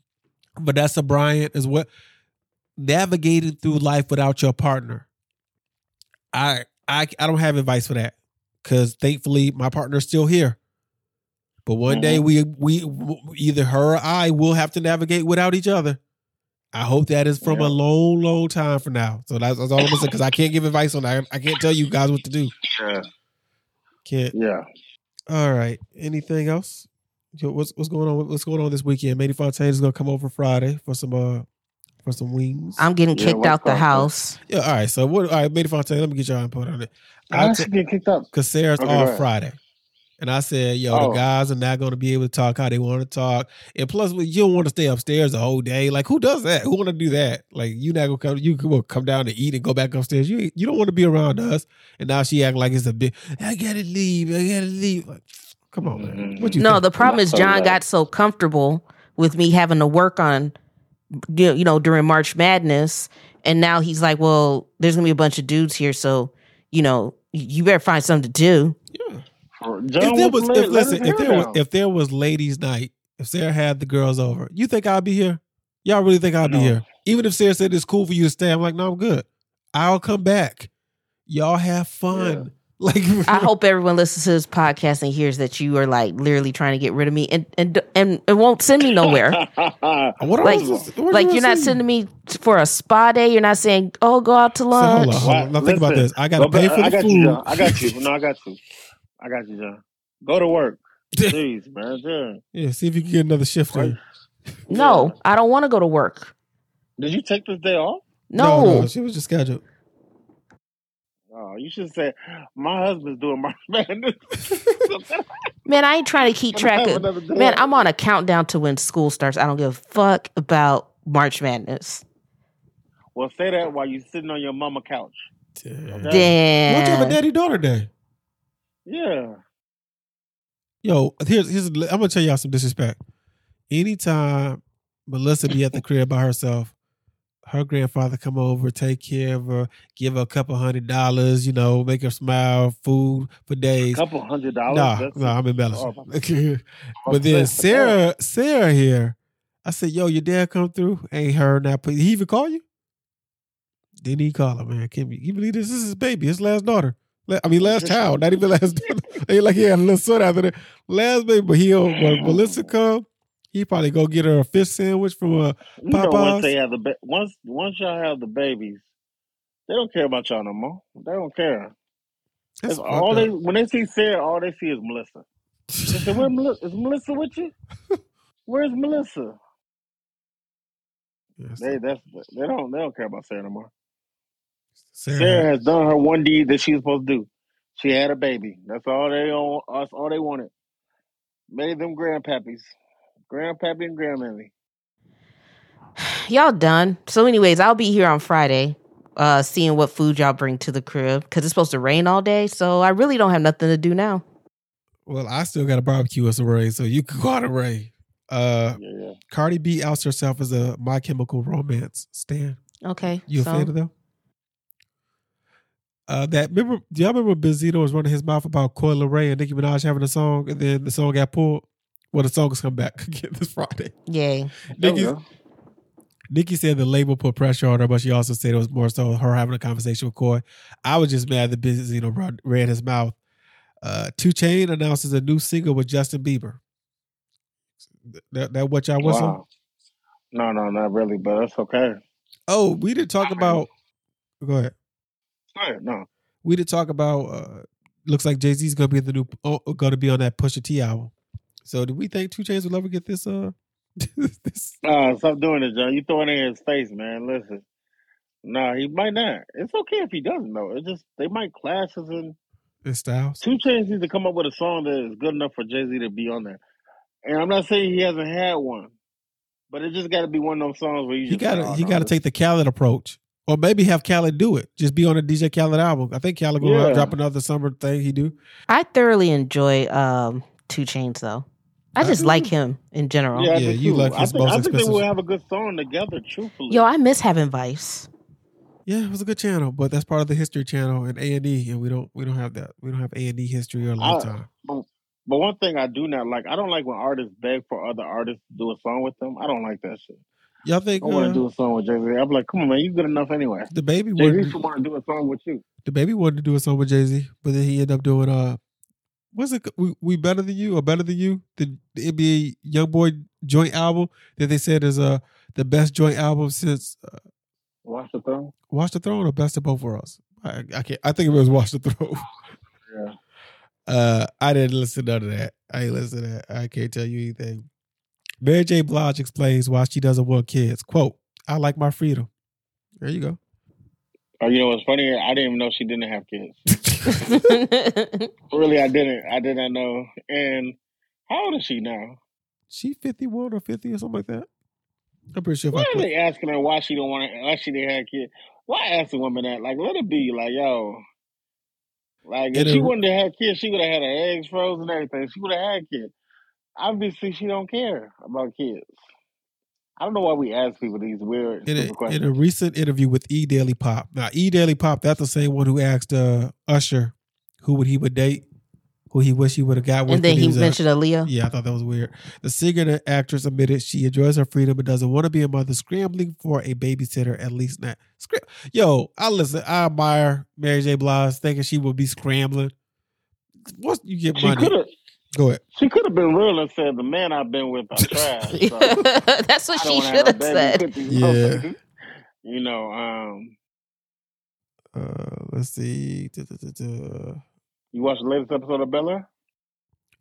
Vanessa Bryant as well. Navigating through life without your partner. I I I don't have advice for that because thankfully my partner's still here. But one day we we either her or I will have to navigate without each other. I hope that is from Yeah. a long, long time from now. So that's, that's all I'm gonna say because I can't give advice on that. I can't tell you guys what to do. Yeah. Can't. Yeah. All right. Anything else? Yo, What's what's going on? What's going on this weekend? Manny Fontaine is gonna come over Friday for some uh for some wings. I'm getting Yeah, kicked out the up, house. yeah. All right. So what? All right, Manny Fontaine. Let me get your input on it. I I should get kicked up. because Sarah's Okay, off ahead. Friday. And I said, yo, Oh. the guys are not going to be able to talk how they want to talk. And plus, you don't want to stay upstairs the whole day. Like, who does that? Who want to do that? Like, you not going to come, you can well, come down to eat and go back upstairs. You you don't want to be around us. And now she act like it's a big, I got to leave. I got to leave. Like, come on, man. What you No, think? the problem is John got so comfortable with me having to work on, you you know, during March Madness, and now he's like, "Well, there's gonna be a bunch of dudes here, so you know, you better find something to do." Yeah. If there was, if, let- let listen, if there was, if there was ladies' night, if Sarah had the girls over, you think I'd be here? Y'all really think I'd be here? Even if Sarah said it's cool for you to stay, I'm like, no, I'm good. I'll come back. Y'all have fun. Like, I hope everyone listens to this podcast and hears that you are like literally trying to get rid of me, and and and it won't send me nowhere. what like- supposed what like you're not supposed sending me for a spa day. You're not saying, "Oh, go out to So, hold lunch." on, hold on. Now think about this. I gotta go pay for uh, the I got food. You, I got you. No, I got you. I got you, John. Go to work. please, man. John. yeah, see if you can get another shift in. No, I don't want to go to work. Did you take this day off? No, no, she was just scheduled. You should say my husband's doing March Madness. man, I ain't trying to keep track of. Man. I'm on a countdown to when school starts. I don't give a fuck about March Madness. Well, say that while you're sitting on your mama couch. Damn. Okay. Why don't you have a daddy daughter day? Yeah. Yo, here's here's I'm gonna tell y'all some disrespect. Anytime Melissa be at the crib by herself, her grandfather come over, take care of her, give her a couple hundred dollars, you know, make her smile, food for days. A couple hundred dollars. Nah, That's- no, I'm embellishing. Oh, but then. Sarah, Sarah here, I said, "Yo, your dad come through? Ain't heard that. He even call you? Didn't he call her, man? Can you believe this? This is his baby, his last daughter. I mean, last child, not even last like he had a little son after that. Last baby, but he'll when Melissa come, he probably go get her a fish sandwich from a. You know, once they have the ba- once once y'all have the babies, they don't care about y'all no more. They don't care. That's all they when they see Sarah, all they see is Melissa. Say, "Where? Is Melissa with you? Where's Melissa?" Yes. They that's they don't they don't care about Sarah no more. Sarah, Sarah has done her one deed that she's supposed to do. She had a baby. That's all they on. That's all they wanted. Made them grandpappies, grandpappy and grandmammy. Y'all done. So, anyways, I'll be here on Friday, uh, seeing what food y'all bring to the crib because it's supposed to rain all day. So I really don't have nothing to do now. well, I still got a barbecue as a Ray, so you can go out and Ray. Uh, Yeah, yeah. Cardi B outs herself as a My Chemical Romance stan. Okay. You a so, fan of them? Uh, that remember? Do y'all remember Benzino was running his mouth about Coi Leray and Nicki Minaj having a song, and then the song got pulled? Well, the song is come back again this Friday. Yay. Nicki, Yeah. Nicki said the label put pressure on her, but she also said it was more so her having a conversation with Coi. I was just mad that Benzino run- ran his mouth. Uh, Two Chain announces a new single with Justin Bieber. That, that what y'all whistle? Wow. No, no, not really, but that's okay. Oh, we didn't talk about. Go ahead. Go ahead. No. we did talk about uh looks like Jay Z's gonna be in the new oh, gonna be on that Pusha T album. So do we think 2 Chainz will ever get this uh this Uh, stop doing it, John. You throwing it in his face, man. Listen. No, he might not. It's okay if he doesn't though. It's just they might clash as in this styles? 2 Chainz needs to come up with a song that is good enough for Jay Z to be on there. And I'm not saying he hasn't had one, but it just got to be one of those songs where you He just gotta like, oh, he no, gotta this- take the Khaled approach. Or maybe have Khaled do it. Just be on a DJ Khaled album. I think Khaled gonna Yeah. drop another summer thing he do. I thoroughly enjoy um, 2 Chainz though. I just I- like him in general. Yeah, I Yeah, you too. like I his think, most I think they expensive- will have a good song together. Truthfully, Yo, I miss having Vice. Yeah, it was a good channel, but that's part of the History Channel and A and E, and we don't we don't have that. We don't have A and E history or lifetime. but, but one thing I do not like, I don't like when artists beg for other artists to do a song with them. I don't like that shit. Y'all think I want uh, to do a song with Jay Z. I'm like, come on, man, you good enough anyway. the baby Jay Z wanted should want to do a song with you. the baby wanted to do a song with Jay Z, but then he ended up doing uh, what's it? We, we better than you or better than you? The, the NBA YoungBoy joint album that they said is uh the best joint album since uh, Watch the throne. Watch the Throne or Best of Both Worlds. I, I can't. I think it was Watch the Throne. Yeah. Uh, I didn't listen to none of that. I ain't listen to that. I can't tell you anything. Mary J. Blige explains why she doesn't want kids. Quote, I like my freedom. There you go. Oh, you know what's funny? I didn't even know she didn't have kids. really, I didn't. I did not know. And how old is she now? She 51 or 50 or something like that. I'm pretty sure if Why are they asking her why she don't want to? Why she didn't have kids? Why ask a woman that? Like, let it be. Like, yo, like if It she a- wanted to have kids, she would have had her eggs frozen and everything. She would have had kids. Obviously, she don't care about kids. I don't know why we ask people these weird in stupid a, in a recent interview with E Daily Pop. Now, E Daily Pop, that's the same one who asked uh, Usher who would he would date, who he wish he would have got with. and then when he was, uh, mentioned Aaliyah. Yeah, I thought that was weird. The singer and actress admitted she enjoys her freedom but doesn't want to be a mother, scrambling for a babysitter at least not. Scram- Yo, I listen. I admire Mary J. Blige, thinking she would be scrambling. Once you get She money, could have. Go ahead. She could have been real and said, "The man I've been with are trash." So That's what I she should have have no baby said. with Yeah. You know, um, Uh, let's see. Duh, duh, duh, duh. you watched the latest episode of Bel-Air?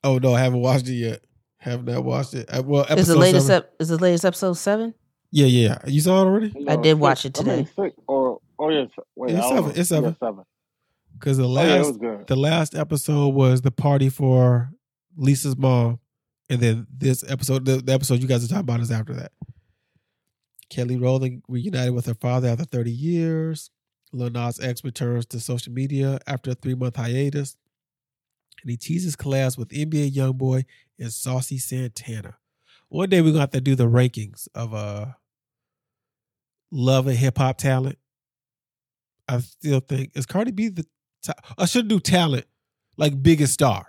Oh no, I haven't watched it yet. Have not watched it. Uh, well, Is the latest seven- ep- is the latest episode seven? Yeah, yeah. You saw it already? I did watch it I mean, today. six or oh yes, wait, It's seven, know. it's seven. Yeah, seven. Because the Oh yeah, it last was good. the last episode was the party for Lisa's mom, and then this episode, the, the episode you guys are talking about, is after that. Kelly Rowland reunited with her father after 30 years. Lil Nas X returns to social media after a three month hiatus. And he teases collabs with NBA Youngboy and Saucy Santana. One day we're gonna have to do the rankings of uh love and hip hop talent. I still think is Cardi B the top? I should do talent like biggest star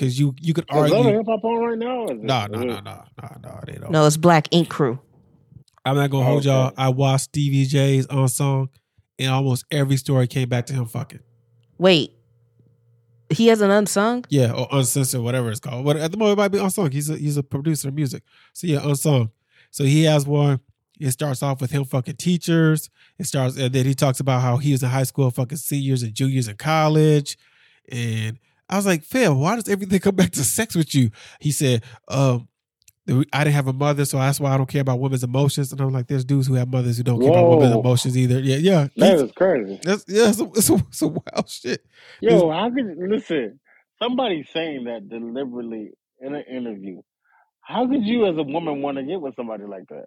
because you you could Is Love and argue. hip hop on right now? Or is it- No, no, is no, no, no, no. They don't. No, it's Black Ink Crew. I'm not gonna hold oh, y'all. I watched Stevie J's on song, and almost every story came back to him fucking. Wait, he has an unsung. Yeah, or uncensored, whatever it's called. But at the moment, it might be unsung. He's a he's a producer of music. So yeah, unsung. So he has one. It starts off with him fucking teachers. It starts, and then he talks about how he was in high school, fucking seniors and juniors in college. And I was like, Phil, why does everything come back to sex with you? He said, um, I didn't have a mother, so that's why I don't care about women's emotions. And I'm like, there's dudes who have mothers who don't care about women's emotions either. Yeah, yeah. That is crazy. That's yeah, it's, a, it's, a, it's a wild shit. Yo, how could listen? Somebody saying that deliberately in an interview. How could you, as a woman, want to get with somebody like that?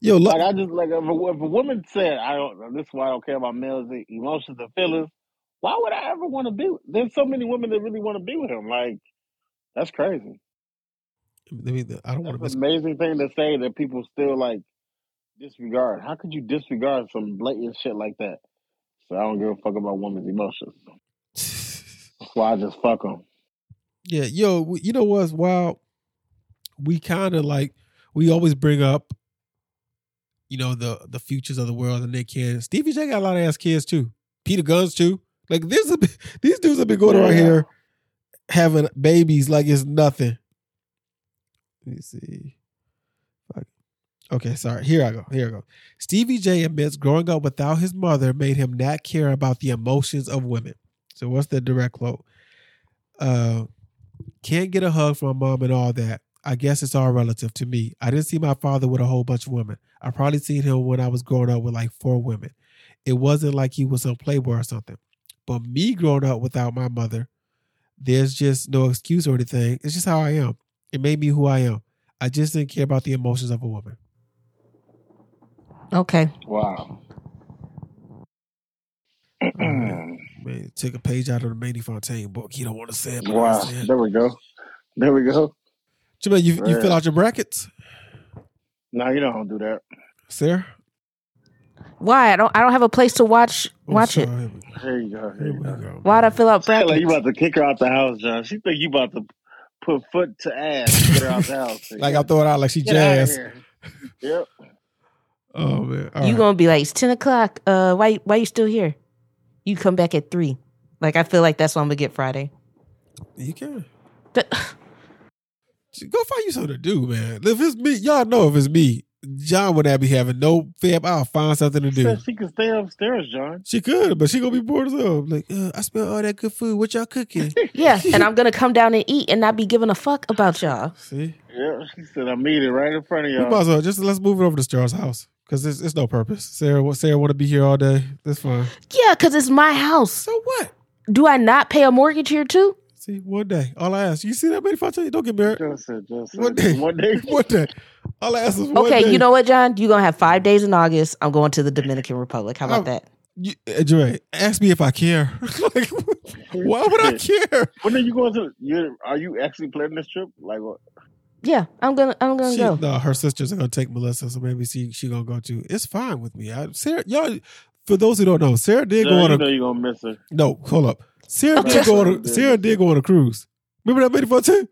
Yo, look, Like I just like if a, if a woman said, "I don't," this is why I don't care about males' emotions and feelings. Why would I ever want to be? There's so many women that really want to be with him. Like that's crazy. I mean, I don't want to miss. an amazing thing to say that people still like disregard. How could you disregard some blatant shit like that? So I don't give a fuck about women's emotions. That's why I just fuck them. Yeah, yo, you know what's wild? We kind of like we always bring up, you know, the the futures of the world and their kids. Stevie J got a lot of ass kids too. Peter Gunz too. Like this, is- these dudes have been going around here having babies like it's nothing. Let me see. Okay, sorry. Here I go. Here I go. Stevie J admits growing up without his mother made him not care about the emotions of women. So what's the direct quote? Uh, can't get a hug from my mom and all that. I guess it's all relative to me. I didn't see my father with a whole bunch of women. I probably seen him when I was growing up with like four women. It wasn't like he was some playboy or something. But me growing up without my mother, there's just no excuse or anything. It's just how I am. It made me who I am. I just didn't care about the emotions of a woman. Okay. Wow. Man, took a page out of the Manny Fontaine book. He don't want to say it, but I wow. said. There we go. There we go. Jamel, you you fill out your brackets, No, you don't do that. Sarah? Why? I don't. I don't have a place to watch Oh, watch it. sorry. Here you go. Here Here you we go. go. Why'd I fill out She feel like you about to kick her out the house, John. She think you about to put foot to ass to get her out the house. Like I throw it out like she Get outta jazz. here. Yep. Oh man. All you right. gonna be like, it's ten o'clock. Uh, why? Why you still here? You come back at three. Like I feel like that's what I'm gonna get Friday. You can. But- Go find you something to do, man. If it's me, y'all know if it's me, John would not be having no fab. I'll find something to do. Said she can stay upstairs, John. She could, but she gonna be bored as hell. Like, uh, I smell all that good food. What y'all cooking? yeah, and I'm gonna come down and eat and not be giving a fuck about y'all. See, Yeah, she said I'm eating right in front of y'all. might as well just let's move it over to Star's house because it's, it's no purpose. Sarah, Sarah want to be here all day. That's fine. Yeah, because it's my house. So what? Do I not pay a mortgage here too? See, one day, all I ask, you see that many if I tell you don't get married. Just said, just said. One day, One day. one day. All I ask is one day. Okay, day. you know what, John? You're gonna have five days in August. I'm going to the Dominican Republic. How about Oh. that? You, uh, Dre, ask me if I care. like, why would I care? When are you going to? You are you actually planning this trip? Like what? Yeah, I'm gonna I'm gonna She, go. no, her sisters are gonna take Melissa, so maybe she she gonna go too. It's fine with me. I, Sarah, y'all. For those who don't know, Sarah did go John, on you a know you're gonna miss her. no. Hold up, Sarah did go on a. Sarah did go on a cruise. Remember that made fun too?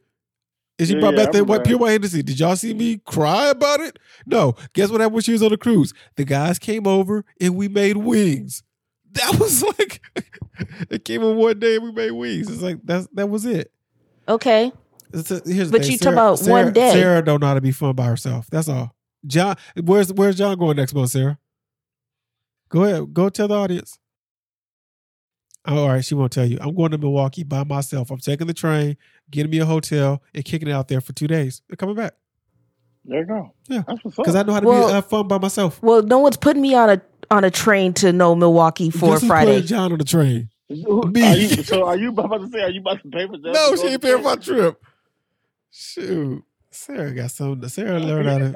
And she Yeah, brought back that white pure white Hennessy. Did y'all see me cry about it? No. Guess what happened when she was on the cruise? The guys came over and we made wings. That was like it came in one day and we made wings. It's like that's that was it. Okay. It's a- here's the But you talk about Sarah- one day. Sarah don't know how to be fun by herself. That's all. John, where's where's John going next month, Sarah? Go ahead, go tell the audience. Oh, all right, she won't tell you. I'm going to Milwaukee by myself. I'm taking the train, getting me a hotel, and kicking it out there for two days. And coming back There you go. Yeah. that's what's up. because I know how to Well- be have fun by myself. Well, no one's putting me on a on a train to know Milwaukee for Guess Friday. putting John on the train. Me. Are you, so are you about to say? Are you about to pay for? John No, she go ain't paying for my trip? trip. Shoot, Sarah got something. Sarah learned how to.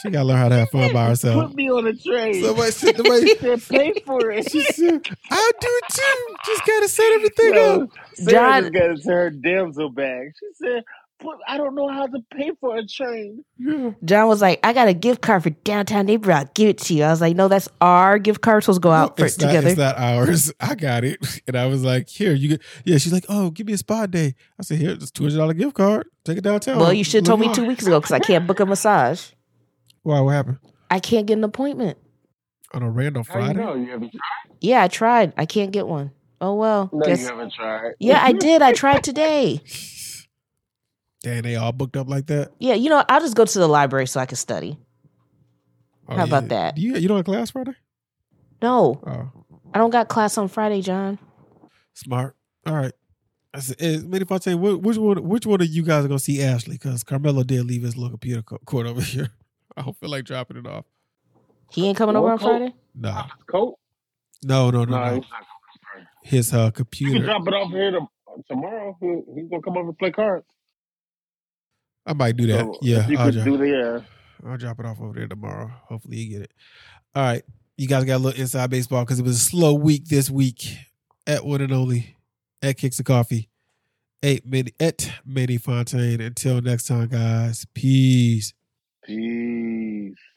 She got to learn how to have fun by herself. Put me on a train. Somebody said, somebody, He said, pay for it. She said, I do too. Just gotta set everything No, up. Sarah John- just got into her damsel bag. She said, "Put- I don't know how to pay for a train. John was like, "I got a gift card for downtown neighborhood. I'll give it to you." I was like, "No, that's our gift card. So let's go out for it not, together." it's not ours. I got it. And I was like, here, you get yeah, she's like, Oh, give me a spa day. I said, Here, it's two hundred dollar gift card. Take it downtown. well, you should have told me Look two weeks ago because I can't book a massage. Why what happened? I can't get an appointment. On a random How you Friday? know? You haven't tried? Yeah, I tried. I can't get one. Oh well. No, Guess- you haven't tried. yeah, I did. I tried today. Dang, they all booked up like that. Yeah, you know, I'll just go to the library so I can study. Oh, How about yeah. that? You you don't have class Friday? No, Oh, I don't got class on Friday, John. smart. All right. I said, eh, maybe if I tell you wh- which one, which one of you guys are gonna see Ashley? Because Carmelo did leave his little computer court over here. I don't feel like dropping it off. He ain't coming over on Well, cool. Friday. Nah, Colt? no, no, no, No, no. he's not coming. His uh, You can computer. drop it off here to, tomorrow. He, he's gonna come over and play cards. I might do that. So, yeah, you I'll, could dro- do the yeah. I'll drop it off over there tomorrow. Hopefully, you get it. All right, you guys got a little inside baseball because it was a slow week this week at one and only at Kicks of Coffee. Eight Minnie at Minnie Fontaine. Until next time, guys. Peace. Peace.